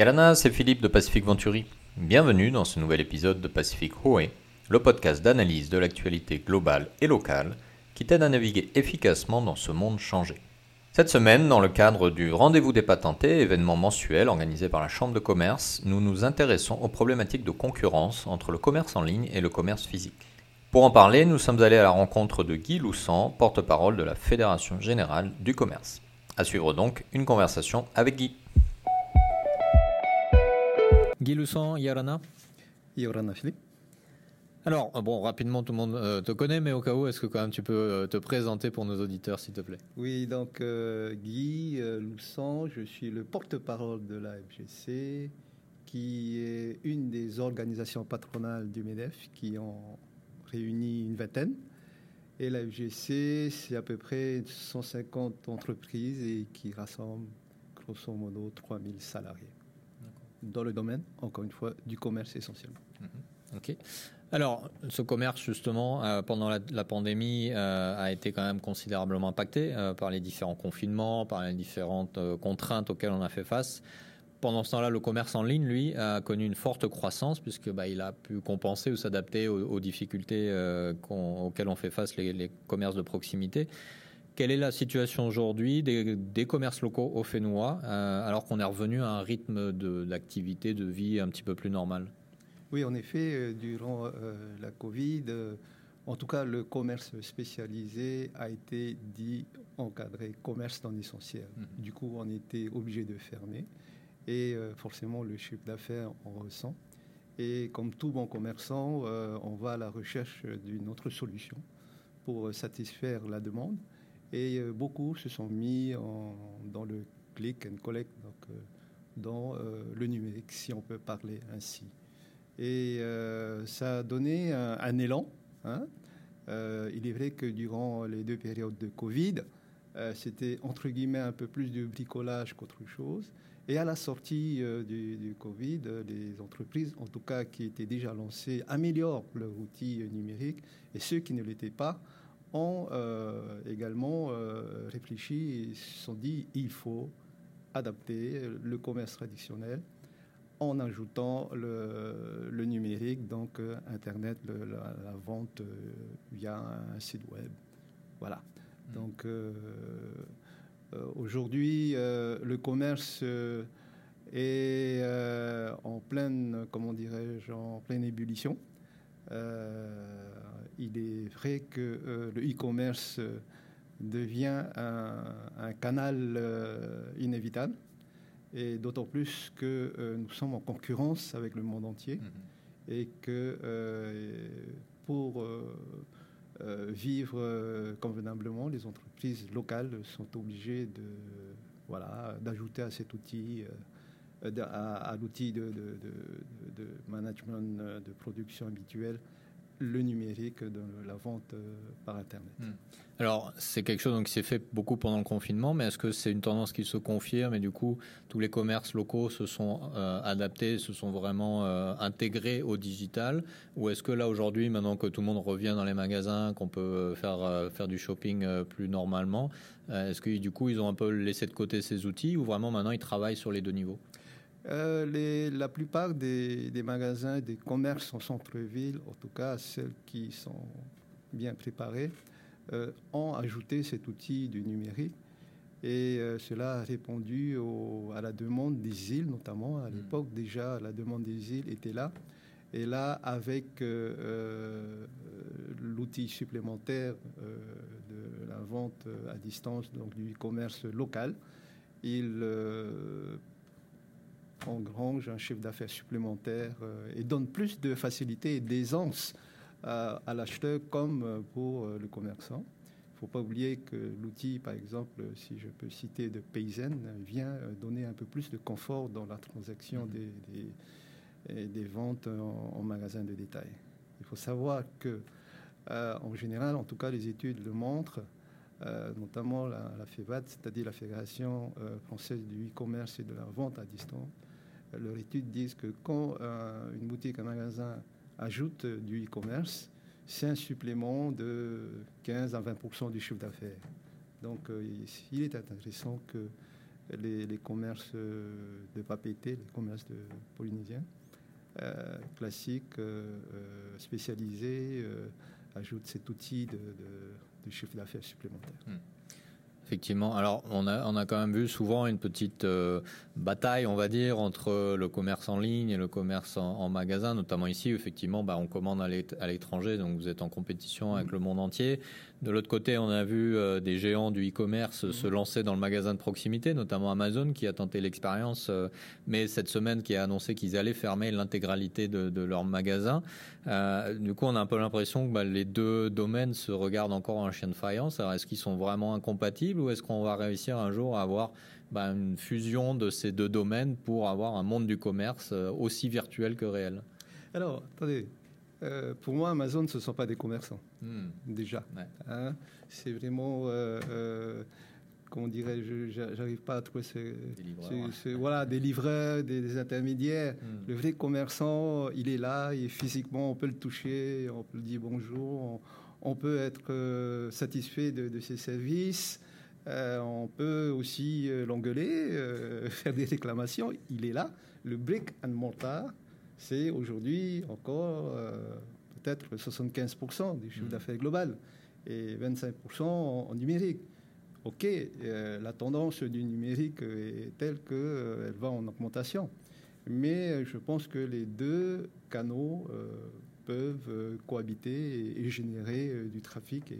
Yarana, c'est Philippe de Pacific Venturi. Bienvenue dans ce nouvel épisode de Pacific Hoé, le podcast d'analyse de l'actualité globale et locale qui t'aide à naviguer efficacement dans ce monde changé. Cette semaine, dans le cadre du Rendez-vous des patentés, événement mensuel organisé par la Chambre de commerce, nous nous intéressons aux problématiques de concurrence entre le commerce en ligne et le commerce physique. Pour en parler, nous sommes allés à la rencontre de Guy Loussan, porte-parole de la Fédération générale du commerce. À suivre donc une conversation avec Guy. Guy Loussan, Yorana Yorana Philippe. Alors, euh, bon, rapidement, tout le monde euh, te connaît, mais au cas où, est-ce que quand même tu peux euh, te présenter pour nos auditeurs, s'il te plaît? Oui, donc Guy Loussan, je suis le porte-parole de la FGC, qui est une des organisations patronales du MEDEF qui ont réuni une vingtaine. Et la FGC, c'est à peu près 150 entreprises et qui rassemble grosso modo 3000 salariés dans le domaine, encore une fois, du commerce essentiellement. Mhm. Ok. Alors, ce commerce, justement, euh, pendant la, pandémie, euh, a été quand même considérablement impacté euh, par les différents confinements, par les différentes contraintes auxquelles on a fait face. Pendant ce temps-là, le commerce en ligne, lui, a connu une forte croissance puisque bah, il a pu compenser ou s'adapter aux, difficultés auxquelles ont fait face les commerces de proximité. Quelle est la situation aujourd'hui des, commerces locaux au Fénois, euh, alors qu'on est revenu à un rythme d'activité, de, vie un petit peu plus normal? Oui, en effet, euh, durant euh, la Covid, en tout cas, le commerce spécialisé a été dit encadré commerce non essentiel. Mhm. Du coup, on était obligé de fermer et forcément, le chiffre d'affaires en ressent. Et comme tout bon commerçant, on va à la recherche d'une autre solution pour satisfaire la demande. Et euh, beaucoup se sont mis dans le click and collect, donc euh, dans euh, le numérique, si on peut parler ainsi. Et ça a donné un, élan. Hein. il est vrai que durant les deux périodes de Covid, c'était entre guillemets un peu plus de bricolage qu'autre chose. Et à la sortie du, du, Covid, les entreprises, en tout cas qui étaient déjà lancées, améliorent leur outil numérique et ceux qui ne l'étaient pas ont euh, également euh, réfléchi et se sont dit il faut adapter le commerce traditionnel en ajoutant le, numérique, donc euh, Internet, la, vente via un site web. Voilà. Mmh. Donc aujourd'hui, le commerce est en pleine, comment dirais-je, en pleine ébullition il est vrai que euh, le e-commerce euh, devient un, canal euh, inévitable, et d'autant plus que nous sommes en concurrence avec le monde entier, mm-hmm. et que pour vivre convenablement, les entreprises locales sont obligées de voilà d'ajouter à cet outil. À, l'outil de, management de production habituel le numérique de la vente euh, par Internet. Hmm. Alors, c'est quelque chose qui s'est fait beaucoup pendant le confinement, mais est-ce que c'est une tendance qui se confirme et du coup, tous les commerces locaux se sont euh, adaptés, se sont vraiment euh, intégrés au digital? Ou est-ce que là, aujourd'hui, maintenant que tout le monde revient dans les magasins, qu'on peut faire, faire du shopping plus normalement, est-ce que du coup, ils ont un peu laissé de côté ces outils ou vraiment maintenant, ils travaillent sur les deux niveaux? Euh, les, la plupart des, magasins, des commerces en centre-ville, en tout cas ceux qui sont bien préparés, euh, ont ajouté cet outil du numérique. Et euh, cela a répondu à la demande des îles, notamment. À mm. l'époque, déjà, la demande des îles était là. Et là, avec l'outil supplémentaire de la vente à distance, donc du commerce local, il engrange un chiffre d'affaires supplémentaire euh, et donne plus de facilité et d'aisance à, l'acheteur comme euh, pour euh, le commerçant. Il ne faut pas oublier que l'outil, par exemple, si je peux citer de Payzen, vient donner un peu plus de confort dans la transaction mm-hmm. des, des, ventes en, magasin de détail. Il faut savoir que, en général, en tout cas, les études le montrent, notamment la, la FEVAD, c'est-à-dire la Fédération française du e-commerce et de la vente à distance, leurs études disent que quand euh, une boutique, un magasin ajoute du e-commerce, c'est un supplément de 15 à 20% du chiffre d'affaires. Donc, euh, il est intéressant que les, commerces de papeterie, les commerces de polynésiens, classiques, spécialisés, ajoutent cet outil de, chiffre d'affaires supplémentaire. Hmm. Effectivement. Alors, on a, on a quand même vu souvent une petite euh, bataille, on va dire, entre le commerce en ligne et le commerce en, magasin, notamment ici, effectivement, bah, on commande à l'étranger, donc vous êtes en compétition avec le monde entier. De l'autre côté, on a vu euh, des géants du e-commerce se lancer dans le magasin de proximité, notamment Amazon, qui a tenté l'expérience, euh, mais cette semaine qui a annoncé qu'ils allaient fermer l'intégralité de, de, leur magasin. du coup, on a un peu l'impression que bah, les deux domaines se regardent encore en chien de faïence. Alors, est-ce qu'ils sont vraiment incompatibles ou est-ce qu'on va réussir un jour à avoir bah, une fusion de ces deux domaines pour avoir un monde du commerce euh, aussi virtuel que réel? Alors, attendez, euh, pour moi, Amazon, ce ne sont pas des commerçants, hmm. déjà. Hein. c'est vraiment, euh, comment dirais-je, j'arrive pas à trouver ces, des voilà, des livreurs, des, intermédiaires. Hmm. Le vrai commerçant, il est là, et physiquement, on peut le toucher, on peut lui dire bonjour, on, peut être satisfait de, de ses services. Euh, on peut aussi euh, l'engueuler, euh, faire des réclamations. Il est là. Le brick and mortar, c'est aujourd'hui encore peut-être 75% du chiffre mmh. d'affaires global et 25% en, numérique. Ok, la tendance du numérique est telle qu'elle va en augmentation. Mais je pense que les deux canaux peuvent cohabiter et, générer du trafic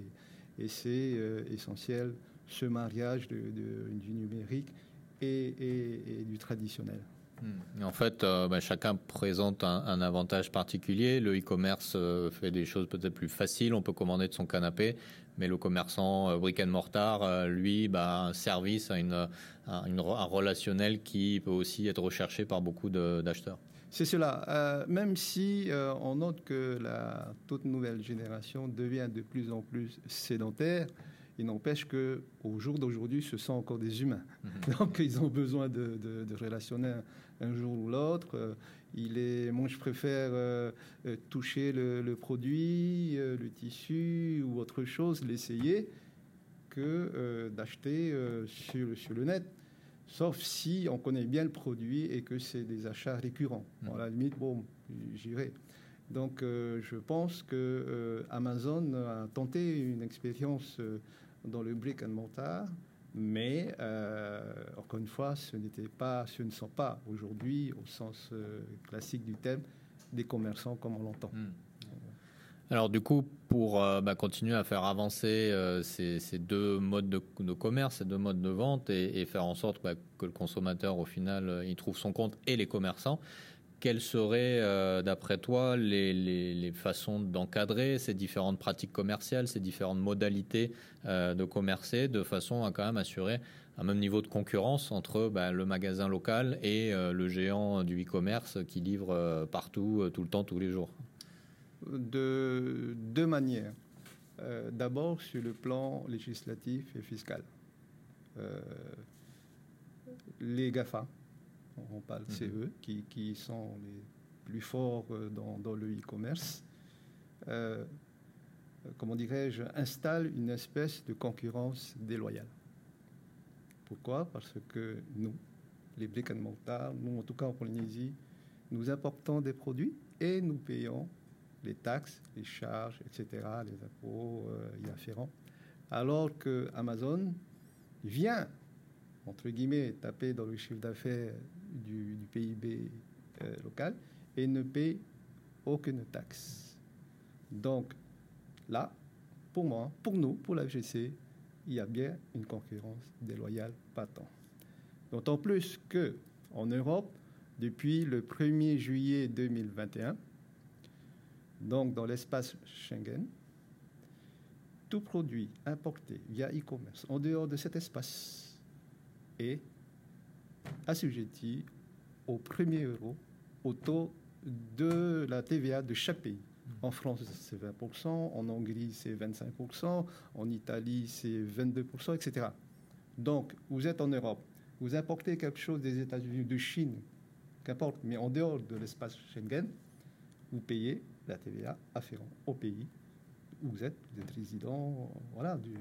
et c'est essentiel ce mariage du numérique et, du traditionnel. Hmm. En fait, euh, bah, chacun présente un, avantage particulier. Le e-commerce euh, fait des choses peut-être plus faciles. On peut commander de son canapé, mais le commerçant euh, brick and mortar, lui, bah, un service, une, un, un, relationnel qui peut aussi être recherché par beaucoup d'acheteurs. C'est cela. même si on note que la toute nouvelle génération devient de plus en plus sédentaire, il n'empêche que au jour d'aujourd'hui, ce sont encore des humains. Mhm. Donc, ils ont besoin de, relationner un, jour ou l'autre. Euh, il est, moi, je préfère euh, euh, toucher le, produit, le tissu ou autre chose, l'essayer, que d'acheter sur, sur le net. Sauf si on connaît bien le produit et que c'est des achats récurrents. Mhm. À la limite, bon, j'irai. Donc, je pense que Amazon a tenté une expérience dans le brick and mortar, mais euh, encore une fois, ce n'était pas, ce ne sont pas aujourd'hui, au sens euh, classique du thème, des commerçants comme on l'entend. Hmm. Alors du coup, pour euh, bah, continuer à faire avancer ces, deux modes de, commerce, ces deux modes de vente, et, faire en sorte bah, que le consommateur, au final, il trouve son compte, et les commerçants, quelles seraient, euh, d'après toi, les, façons d'encadrer ces différentes pratiques commerciales, ces différentes modalités euh, de commercer, de façon à quand même assurer un même niveau de concurrence entre bah, le magasin local et euh, le géant du e-commerce qui livre partout, tout le temps, tous les jours? De deux manières. D'abord sur le plan législatif et fiscal. les GAFA, on parle de. CE, qui, sont les plus forts euh, dans, le e-commerce, euh, comment dirais-je, installent une espèce de concurrence déloyale. Pourquoi? Parce que nous, les brick and mortar, nous en tout cas en Polynésie, nous importons des produits et nous payons les taxes, les charges, etc., les impôts euh, y afférents. Alors que Amazon vient, entre guillemets, taper dans le chiffre d'affaires du, PIB euh, local et ne paie aucune taxe. Donc là, pour moi, pour nous, pour la FGC, il y a bien une concurrence déloyale tant. D'autant plus que en Europe, depuis le 1er juillet 2021, donc dans l'espace Schengen, tout produit importé via e-commerce en dehors de cet espace est assujettis au premier euro au taux de la TVA de chaque pays. Hmm. En France, c'est 20%, en Hongrie, c'est 25%, en Italie, c'est 22%, etc. Donc, vous êtes en Europe, vous importez quelque chose des États-Unis, de Chine, qu'importe, mais en dehors de l'espace Schengen, vous payez la TVA afférente au pays où vous êtes, vous êtes résident, voilà, du,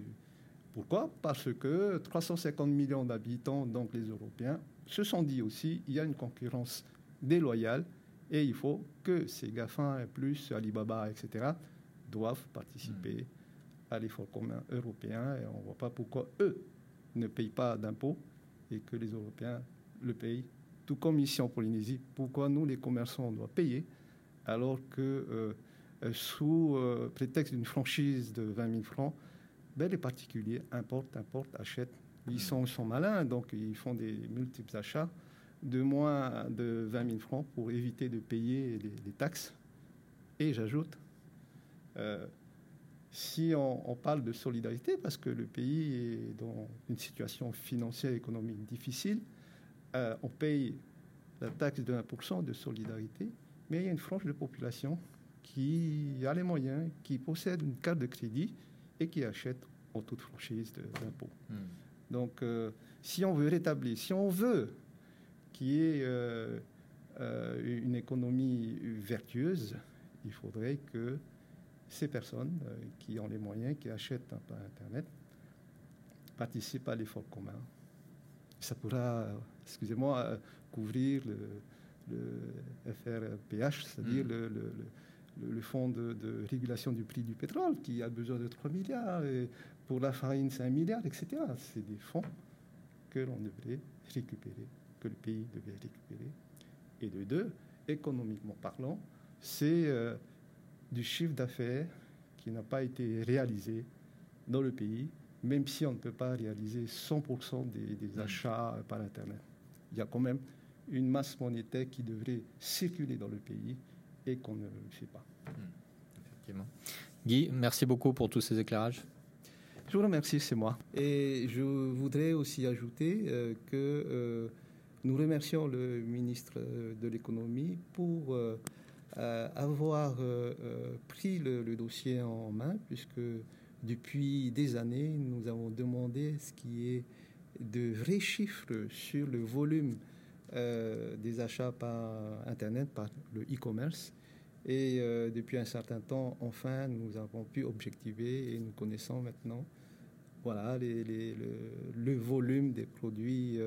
Pourquoi? Parce que 350 millions d'habitants, donc les Européens, se sont dit aussi il y a une concurrence déloyale et il faut que ces GAFA, plus Alibaba, etc., doivent participer à l'effort commun européen. Et on ne voit pas pourquoi eux ne payent pas d'impôts et que les Européens le payent. Tout comme ici en Polynésie, pourquoi nous, les commerçants, on doit payer alors que euh, euh, sous euh, prétexte d'une franchise de 20 000 francs, ben, les particuliers importent, importent, achètent. Ils sont, sont malins, donc ils font des multiples achats de moins de 20 000 francs pour éviter de payer les, taxes. Et j'ajoute, si on, parle de solidarité, parce que le pays est dans une situation financière et économique difficile, euh, on paye la taxe de 1% de solidarité, mais il y a une frange de population qui a les moyens, qui possède une carte de crédit et qui achète en toute franchise d'impôt. Hmm. Donc, euh, si on veut rétablir, si on veut qu'il y ait euh, une économie vertueuse, il faudrait que ces personnes euh, qui ont les moyens, qui achètent par Internet, participent à l'effort commun. Ça pourra, excusez-moi, euh, couvrir le, FRPH, c'est-à-dire mm. le, fonds de, régulation du prix du pétrole, qui a besoin de 3 milliards, et pour la farine, c'est 1 milliard, etc. C'est des fonds que l'on devrait récupérer, que le pays devrait récupérer. Et de deux, économiquement parlant, c'est euh, du chiffre d'affaires qui n'a pas été réalisé dans le pays, même si on ne peut pas réaliser 100% des, mm. achats par Internet. Il y a quand même une masse monétaire qui devrait circuler dans le pays et qu'on ne le fait pas. Mm. Effectivement. Guy, merci beaucoup pour tous ces éclairages. Je vous remercie, c'est moi. Et je voudrais aussi ajouter euh, que euh, nous remercions le ministre de l'économie pour euh, avoir pris le, dossier en main, puisque depuis des années, nous avons demandé ce qui est de vrais chiffres sur le volume des achats par Internet, par le e-commerce. Et depuis un certain temps, enfin, nous avons pu objectiver et nous connaissons maintenant voilà, les, le, le, volume des produits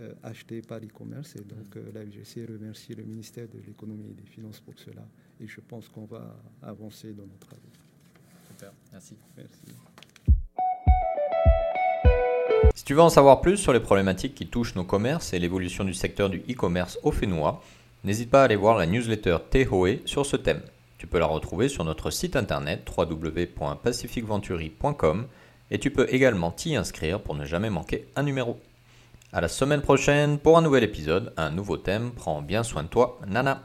euh, acheté par e-commerce. Et donc euh, la FGC remercie le ministère de l'économie et des finances pour cela. Et je pense qu'on va avancer dans nos travaux. Super, merci. Merci. Si tu veux en savoir plus sur les problématiques qui touchent nos commerces et l'évolution du secteur du e-commerce au Fénois, n'hésite pas à aller voir la newsletter Tehoe sur ce thème. Tu peux la retrouver sur notre site internet www.pacificventuri.com et tu peux également t'y inscrire pour ne jamais manquer un numéro. À la semaine prochaine pour un nouvel épisode, un nouveau thème. Prends bien soin de toi, Nana.